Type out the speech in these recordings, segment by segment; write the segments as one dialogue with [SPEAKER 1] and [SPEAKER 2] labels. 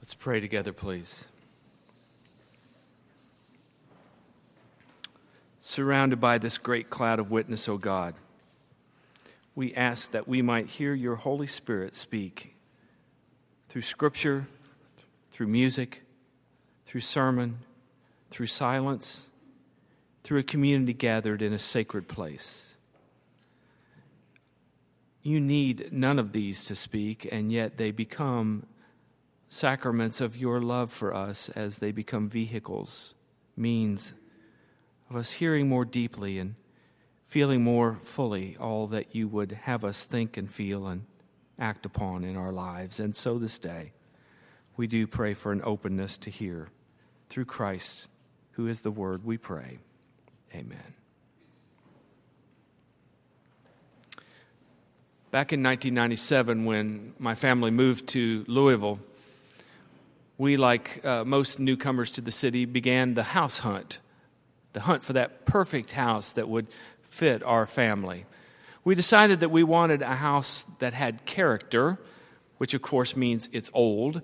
[SPEAKER 1] Let's pray together, please. Surrounded by this great cloud of witness, O God, we ask that we might hear your Holy Spirit speak through Scripture, through music, through sermon, through silence, through a community gathered in a sacred place. You need none of these to speak, and yet they become sacraments of your love for us as they become vehicles, means of us hearing more deeply and feeling more fully all that you would have us think and feel and act upon in our lives. And so this day, we do pray for an openness to hear through Christ, who is the Word, we pray. Amen. Back in 1997, when my family moved to Louisville, we, like uh, most newcomers to the city, began the house hunt, the hunt for that perfect house that would fit our family. We decided that we wanted a house that had character, which of course means it's old.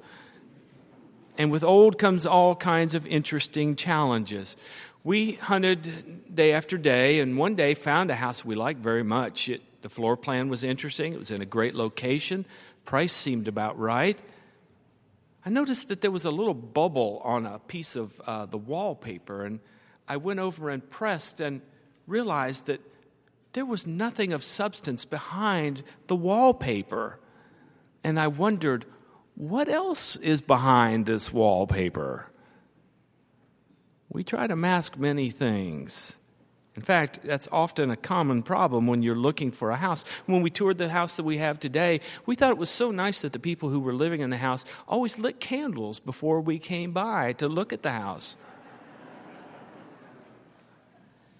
[SPEAKER 1] And with old comes all kinds of interesting challenges. We hunted day after day, and one day found a house we liked very much. It, the floor plan was interesting, it was in a great location, price seemed about right. I noticed that there was a little bubble on a piece of uh, the wallpaper, and I went over and pressed and realized that there was nothing of substance behind the wallpaper. And I wondered, what else is behind this wallpaper? We try to mask many things. In fact, that's often a common problem when you're looking for a house. When we toured the house that we have today, we thought it was so nice that the people who were living in the house always lit candles before we came by to look at the house.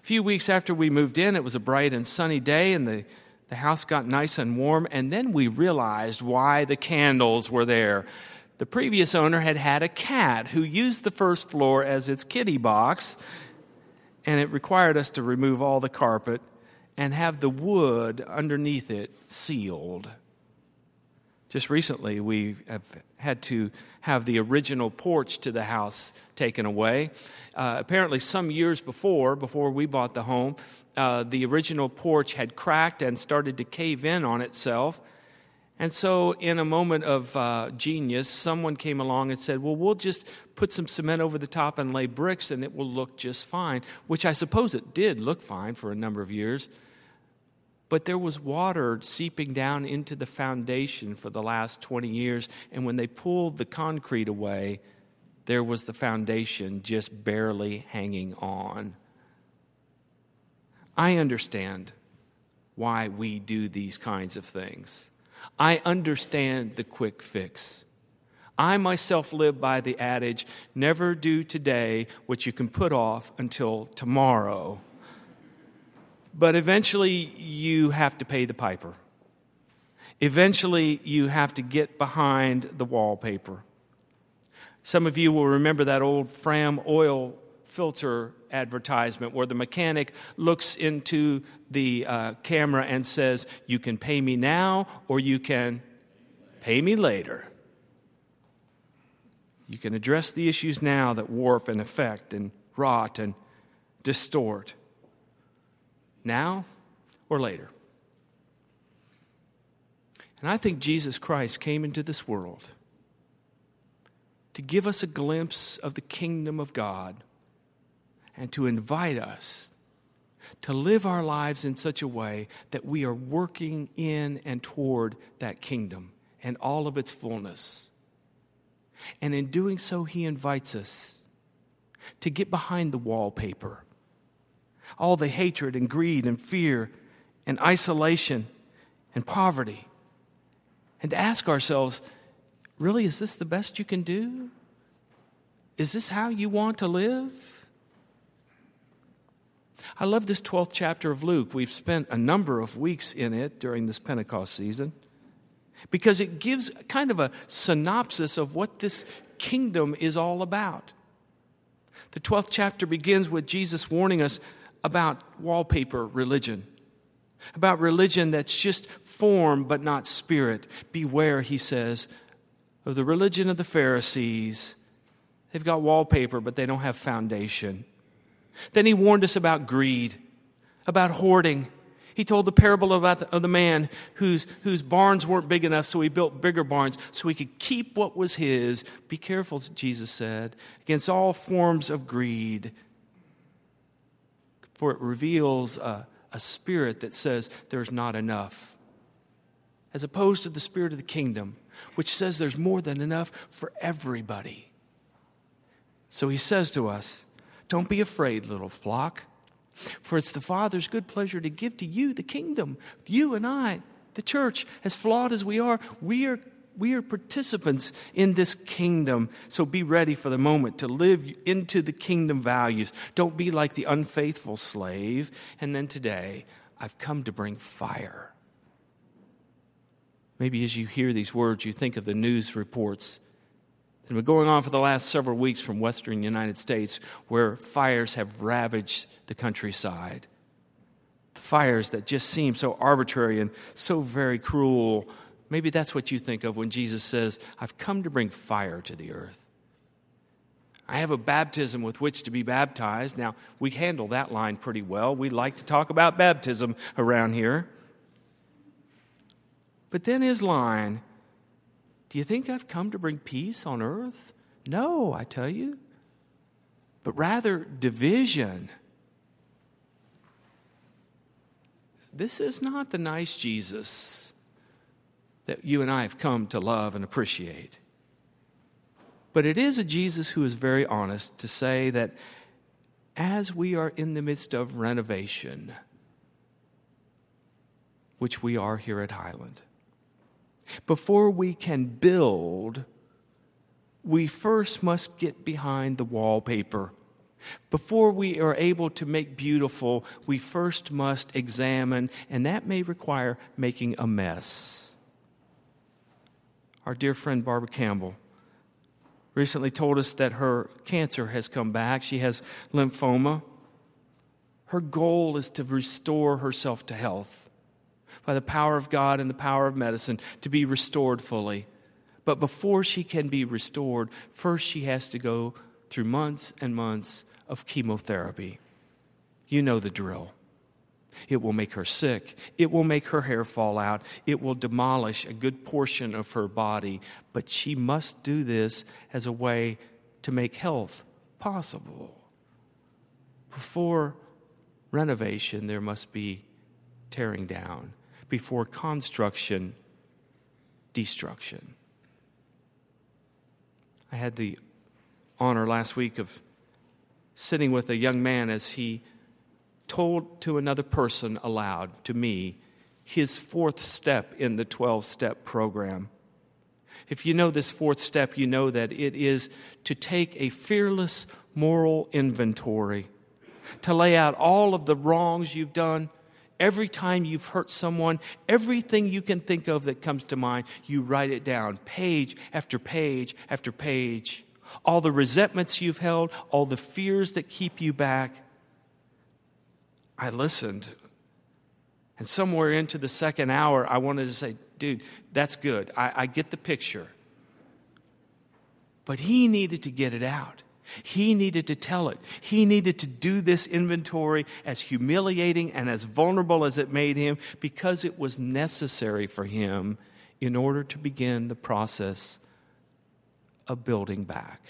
[SPEAKER 1] A few weeks after we moved in, it was a bright and sunny day, and the, the house got nice and warm, and then we realized why the candles were there. The previous owner had had a cat who used the first floor as its kitty box and it required us to remove all the carpet and have the wood underneath it sealed. Just recently, we have had to have the original porch to the house taken away. Uh, apparently, some years before, before we bought the home, uh, the original porch had cracked and started to cave in on itself. And so, in a moment of uh, genius, someone came along and said, Well, we'll just put some cement over the top and lay bricks and it will look just fine, which I suppose it did look fine for a number of years. But there was water seeping down into the foundation for the last 20 years. And when they pulled the concrete away, there was the foundation just barely hanging on. I understand why we do these kinds of things. I understand the quick fix. I myself live by the adage never do today what you can put off until tomorrow. But eventually, you have to pay the piper. Eventually, you have to get behind the wallpaper. Some of you will remember that old Fram oil filter advertisement where the mechanic looks into the uh, camera and says, You can pay me now or you can pay me later. You can address the issues now that warp and affect and rot and distort. Now or later. And I think Jesus Christ came into this world to give us a glimpse of the kingdom of God and to invite us to live our lives in such a way that we are working in and toward that kingdom and all of its fullness. And in doing so, he invites us to get behind the wallpaper. All the hatred and greed and fear and isolation and poverty. And to ask ourselves, really, is this the best you can do? Is this how you want to live? I love this 12th chapter of Luke. We've spent a number of weeks in it during this Pentecost season because it gives kind of a synopsis of what this kingdom is all about. The 12th chapter begins with Jesus warning us about wallpaper religion, about religion that's just form but not spirit. Beware, he says, of the religion of the Pharisees. They've got wallpaper, but they don't have foundation. Then he warned us about greed, about hoarding. He told the parable about the, of the man whose, whose barns weren't big enough, so he built bigger barns so he could keep what was his. Be careful, Jesus said, against all forms of greed, for it reveals a, a spirit that says there's not enough, as opposed to the spirit of the kingdom, which says there's more than enough for everybody. So he says to us, Don't be afraid, little flock, for it's the Father's good pleasure to give to you the kingdom. You and I, the church, as flawed as we are, we are we are participants in this kingdom. So be ready for the moment to live into the kingdom values. Don't be like the unfaithful slave. And then today, I've come to bring fire. Maybe as you hear these words, you think of the news reports have been going on for the last several weeks from western United States where fires have ravaged the countryside. Fires that just seem so arbitrary and so very cruel. Maybe that's what you think of when Jesus says, I've come to bring fire to the earth. I have a baptism with which to be baptized. Now, we handle that line pretty well. We like to talk about baptism around here. But then his line Do you think I've come to bring peace on earth? No, I tell you, but rather division. This is not the nice Jesus that you and I have come to love and appreciate. But it is a Jesus who is very honest to say that as we are in the midst of renovation, which we are here at Highland, before we can build, we first must get behind the wallpaper. Before we are able to make beautiful, we first must examine, and that may require making a mess. Our dear friend Barbara Campbell recently told us that her cancer has come back. She has lymphoma. Her goal is to restore herself to health by the power of God and the power of medicine to be restored fully. But before she can be restored, first she has to go through months and months of chemotherapy. You know the drill. It will make her sick. It will make her hair fall out. It will demolish a good portion of her body. But she must do this as a way to make health possible. Before renovation, there must be tearing down before construction, destruction. I had the honor last week of sitting with a young man as he told to another person aloud, to me, his fourth step in the 12 step program. If you know this fourth step, you know that it is to take a fearless moral inventory, to lay out all of the wrongs you've done, Every time you've hurt someone, everything you can think of that comes to mind, you write it down, page after page after page. All the resentments you've held, all the fears that keep you back. I listened. And somewhere into the second hour, I wanted to say, dude, that's good. I, I get the picture. But he needed to get it out. He needed to tell it. He needed to do this inventory as humiliating and as vulnerable as it made him because it was necessary for him in order to begin the process of building back.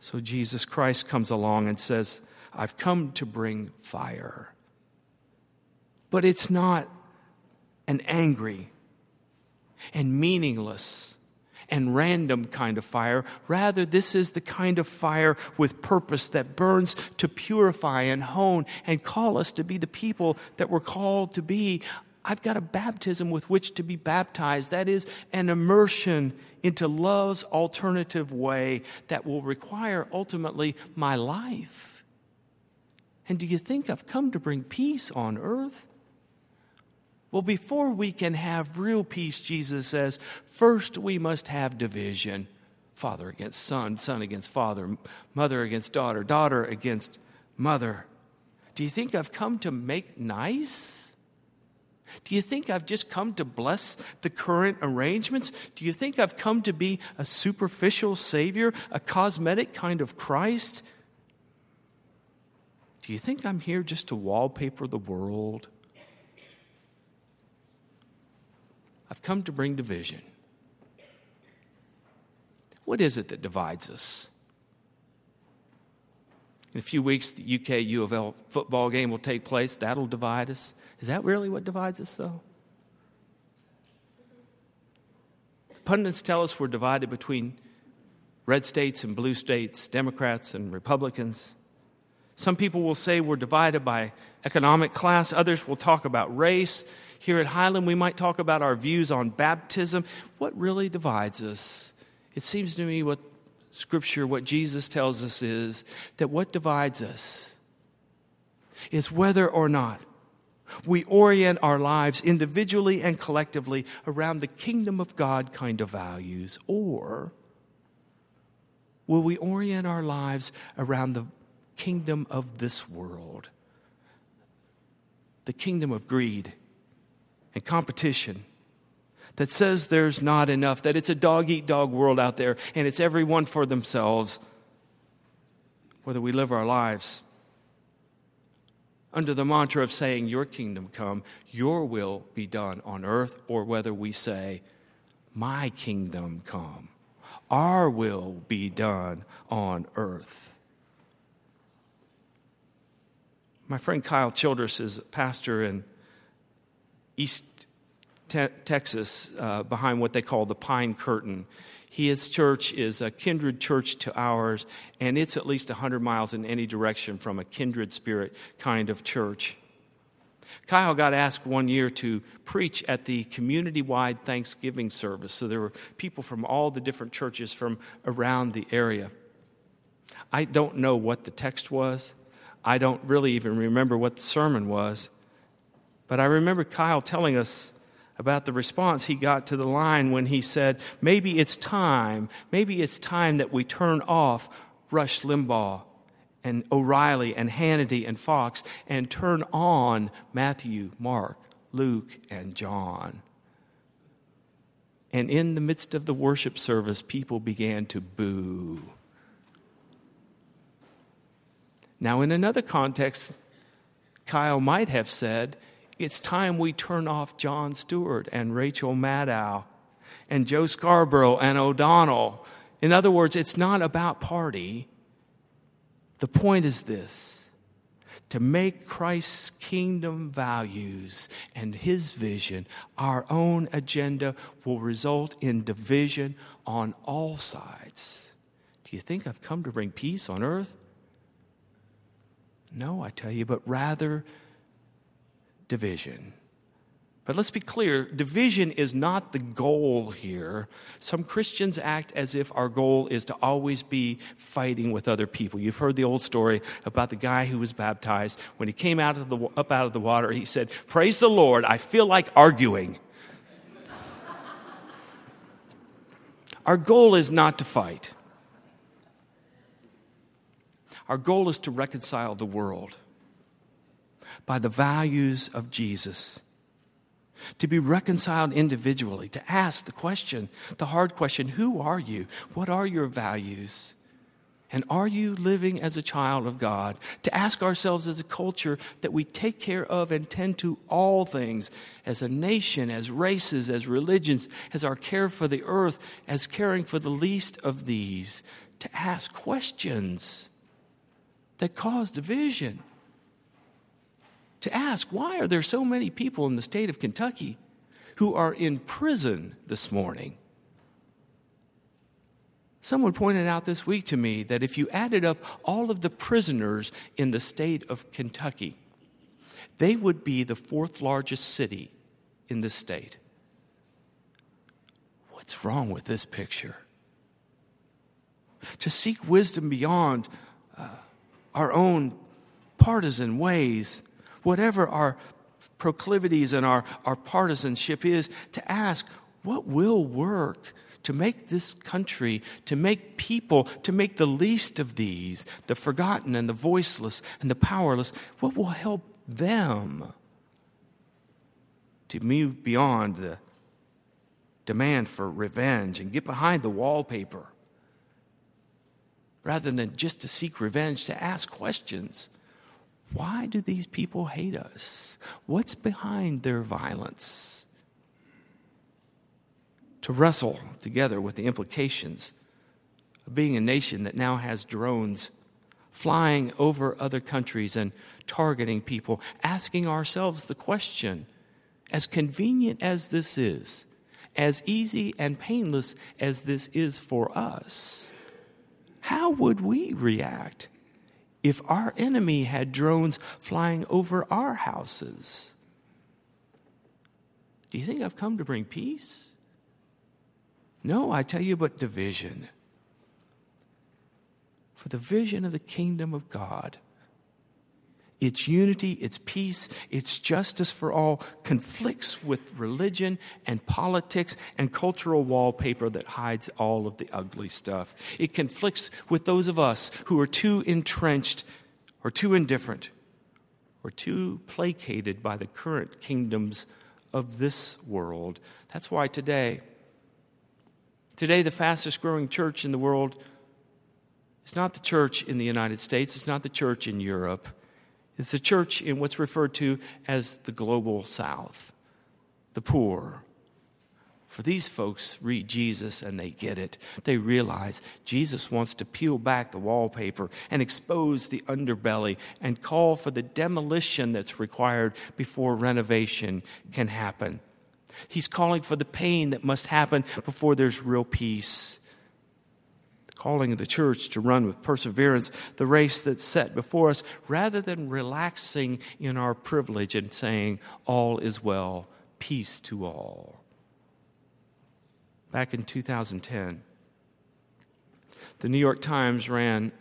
[SPEAKER 1] So Jesus Christ comes along and says, I've come to bring fire. But it's not an angry and meaningless and random kind of fire. Rather, this is the kind of fire with purpose that burns to purify and hone and call us to be the people that we're called to be. I've got a baptism with which to be baptized. That is an immersion into love's alternative way that will require ultimately my life. And do you think I've come to bring peace on earth? Well, before we can have real peace, Jesus says, first we must have division father against son, son against father, mother against daughter, daughter against mother. Do you think I've come to make nice? Do you think I've just come to bless the current arrangements? Do you think I've come to be a superficial Savior, a cosmetic kind of Christ? Do you think I'm here just to wallpaper the world? I've come to bring division. What is it that divides us? In a few weeks, the UK U of L football game will take place. That'll divide us. Is that really what divides us, though? Pundits tell us we're divided between red states and blue states, Democrats and Republicans. Some people will say we're divided by economic class, others will talk about race. Here at Highland, we might talk about our views on baptism. What really divides us? It seems to me what Scripture, what Jesus tells us is that what divides us is whether or not we orient our lives individually and collectively around the kingdom of God kind of values, or will we orient our lives around the kingdom of this world? The kingdom of greed and competition that says there's not enough, that it's a dog eat dog world out there and it's everyone for themselves. Whether we live our lives under the mantra of saying, Your kingdom come, your will be done on earth, or whether we say, My kingdom come, our will be done on earth. My friend Kyle Childress is a pastor in East te- Texas uh, behind what they call the Pine Curtain. His church is a kindred church to ours, and it's at least 100 miles in any direction from a kindred spirit kind of church. Kyle got asked one year to preach at the community wide Thanksgiving service. So there were people from all the different churches from around the area. I don't know what the text was. I don't really even remember what the sermon was. But I remember Kyle telling us about the response he got to the line when he said, Maybe it's time, maybe it's time that we turn off Rush Limbaugh and O'Reilly and Hannity and Fox and turn on Matthew, Mark, Luke, and John. And in the midst of the worship service, people began to boo. Now, in another context, Kyle might have said, it's time we turn off Jon Stewart and Rachel Maddow and Joe Scarborough and O'Donnell. In other words, it's not about party. The point is this to make Christ's kingdom values and his vision our own agenda will result in division on all sides. Do you think I've come to bring peace on earth? No, I tell you, but rather division. But let's be clear division is not the goal here. Some Christians act as if our goal is to always be fighting with other people. You've heard the old story about the guy who was baptized. When he came out of the, up out of the water, he said, Praise the Lord, I feel like arguing. our goal is not to fight, our goal is to reconcile the world by the values of Jesus. To be reconciled individually, to ask the question, the hard question who are you? What are your values? And are you living as a child of God? To ask ourselves as a culture that we take care of and tend to all things, as a nation, as races, as religions, as our care for the earth, as caring for the least of these, to ask questions that cause division to ask why are there so many people in the state of Kentucky who are in prison this morning? Someone pointed out this week to me that if you added up all of the prisoners in the state of Kentucky, they would be the fourth largest city in the state. What's wrong with this picture? To seek wisdom beyond uh, our own partisan ways whatever our proclivities and our, our partisanship is, to ask what will work to make this country, to make people, to make the least of these, the forgotten and the voiceless and the powerless, what will help them? to move beyond the demand for revenge and get behind the wallpaper rather than just to seek revenge, to ask questions. Why do these people hate us? What's behind their violence? To wrestle together with the implications of being a nation that now has drones flying over other countries and targeting people, asking ourselves the question as convenient as this is, as easy and painless as this is for us, how would we react if our enemy had drones flying over our houses? Do you think I've come to bring peace? No, I tell you, but division. For the vision of the kingdom of God its unity, its peace, its justice for all conflicts with religion and politics and cultural wallpaper that hides all of the ugly stuff. It conflicts with those of us who are too entrenched or too indifferent or too placated by the current kingdoms of this world. That's why today, today the fastest growing church in the world is not the church in the United States, it's not the church in Europe. It's a church in what's referred to as the global south, the poor. For these folks, read Jesus and they get it. They realize Jesus wants to peel back the wallpaper and expose the underbelly and call for the demolition that's required before renovation can happen. He's calling for the pain that must happen before there's real peace calling of the church to run with perseverance the race that's set before us, rather than relaxing in our privilege and saying, All is well, peace to all. Back in 2010, the New York Times ran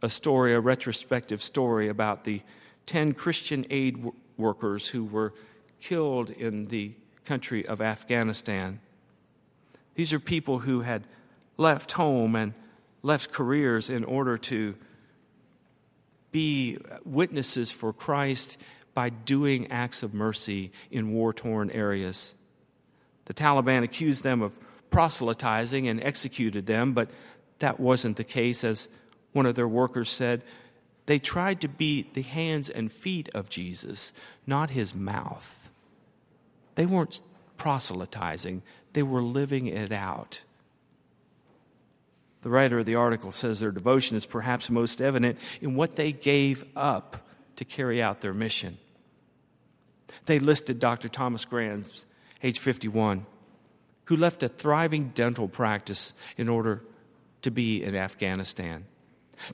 [SPEAKER 1] a story, a retrospective story about the 10 Christian aid w- workers who were killed in the country of Afghanistan. These are people who had left home and left careers in order to be witnesses for Christ by doing acts of mercy in war torn areas. The Taliban accused them of proselytizing and executed them, but that wasn't the case. As one of their workers said, they tried to be the hands and feet of Jesus, not his mouth. They weren't proselytizing, they were living it out. The writer of the article says their devotion is perhaps most evident in what they gave up to carry out their mission. They listed Dr. Thomas Grams, age 51, who left a thriving dental practice in order to be in Afghanistan.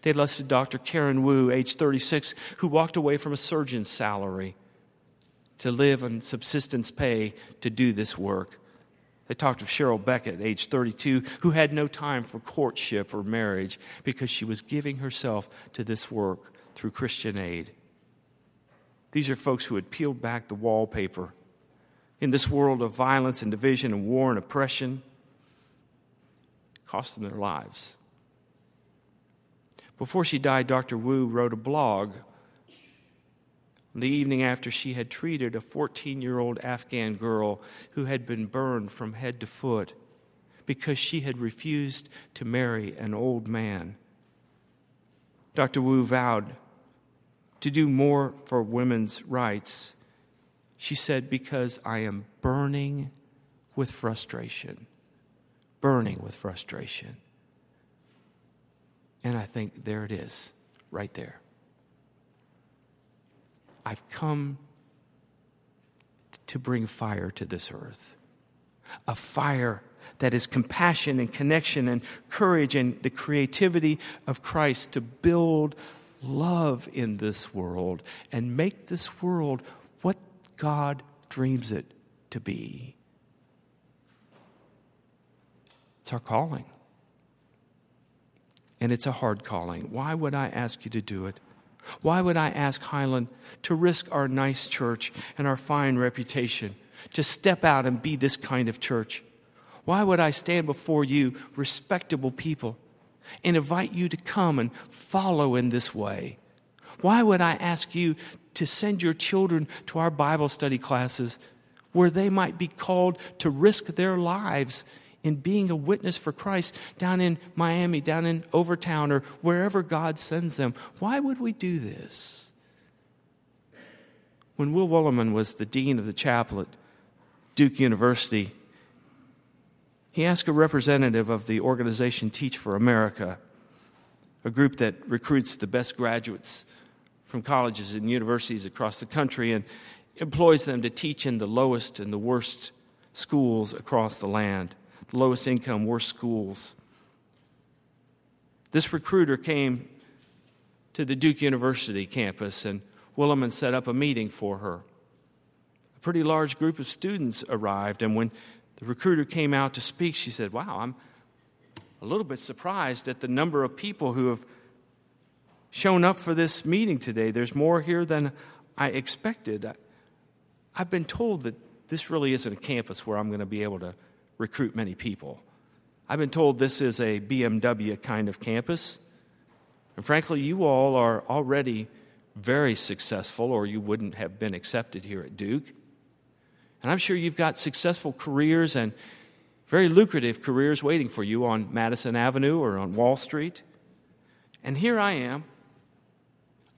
[SPEAKER 1] They listed Dr. Karen Woo, age 36, who walked away from a surgeon's salary to live on subsistence pay to do this work. They talked of Cheryl Beckett, age 32, who had no time for courtship or marriage because she was giving herself to this work through Christian aid. These are folks who had peeled back the wallpaper in this world of violence and division and war and oppression. It cost them their lives. Before she died, Dr. Woo wrote a blog the evening after she had treated a 14 year old Afghan girl who had been burned from head to foot because she had refused to marry an old man. Dr. Woo vowed to do more for women's rights. She said, Because I am burning with frustration. Burning with frustration. And I think there it is, right there. I've come to bring fire to this earth. A fire that is compassion and connection and courage and the creativity of Christ to build love in this world and make this world what God dreams it to be. It's our calling. And it's a hard calling. Why would I ask you to do it? Why would I ask Highland to risk our nice church and our fine reputation to step out and be this kind of church? Why would I stand before you, respectable people, and invite you to come and follow in this way? Why would I ask you to send your children to our Bible study classes where they might be called to risk their lives in being a witness for Christ down in Miami, down in Overtown, or wherever God sends them. Why would we do this? When Will Willimon was the dean of the chapel at Duke University, he asked a representative of the organization Teach for America, a group that recruits the best graduates from colleges and universities across the country and employs them to teach in the lowest and the worst schools across the land, the lowest income, worst schools. This recruiter came to the Duke University campus, and Willimon set up a meeting for her. A pretty large group of students arrived, and when the recruiter came out to speak, she said, Wow, I'm a little bit surprised at the number of people who have shown up for this meeting today. There's more here than I expected. I've been told that this really isn't a campus where I'm going to be able to recruit many people. I've been told this is a BMW kind of campus. And frankly, you all are already very successful, or you wouldn't have been accepted here at Duke. And I'm sure you've got successful careers and very lucrative careers waiting for you on Madison Avenue or on Wall Street. And here I am.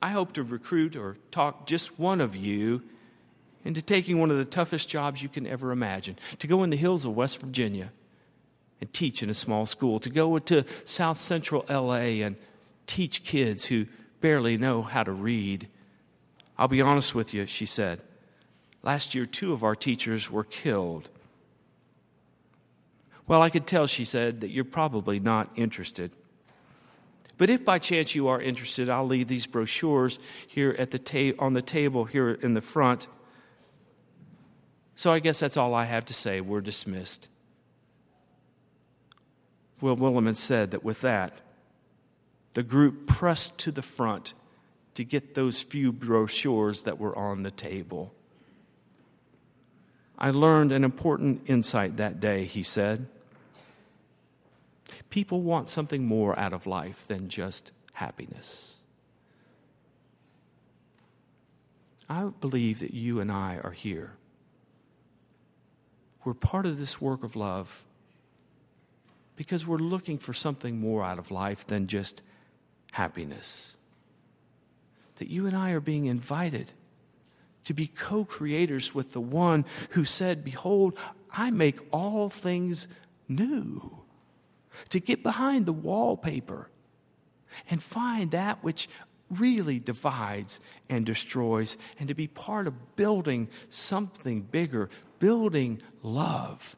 [SPEAKER 1] I hope to recruit or talk just one of you into taking one of the toughest jobs you can ever imagine to go in the hills of West Virginia and teach in a small school, to go to South Central LA and teach kids who barely know how to read. I'll be honest with you, she said. Last year, two of our teachers were killed. Well, I could tell, she said, that you're probably not interested. But if by chance you are interested, I'll leave these brochures here at the ta- on the table here in the front. So I guess that's all I have to say. We're dismissed. Will Willimon said that with that, the group pressed to the front to get those few brochures that were on the table. I learned an important insight that day, he said. People want something more out of life than just happiness. I believe that you and I are here. We're part of this work of love because we're looking for something more out of life than just happiness. That you and I are being invited to be co creators with the one who said, Behold, I make all things new. To get behind the wallpaper and find that which really divides and destroys, and to be part of building something bigger, building love.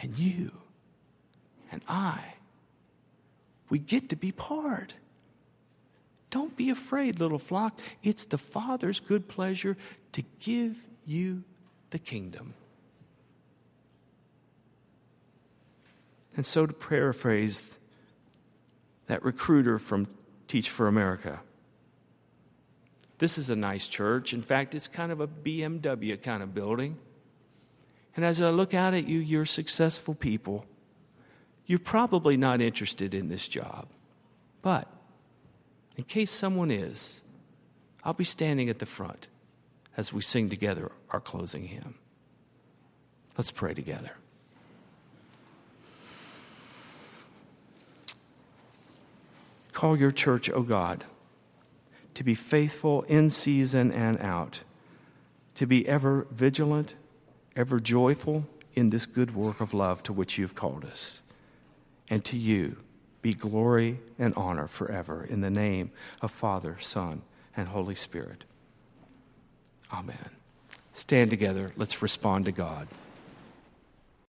[SPEAKER 1] And you and I, we get to be part. Don't be afraid, little flock. It's the Father's good pleasure to give you the kingdom. And so, to paraphrase that recruiter from Teach for America, this is a nice church. In fact, it's kind of a BMW kind of building. And as I look out at you, you're successful people. You're probably not interested in this job. But in case someone is, I'll be standing at the front as we sing together our closing hymn. Let's pray together. Call your church, O oh God, to be faithful in season and out, to be ever vigilant, ever joyful in this good work of love to which you've called us, and to you be glory and honor forever in the name of Father, Son, and Holy Spirit. Amen. Stand together. Let's respond to God.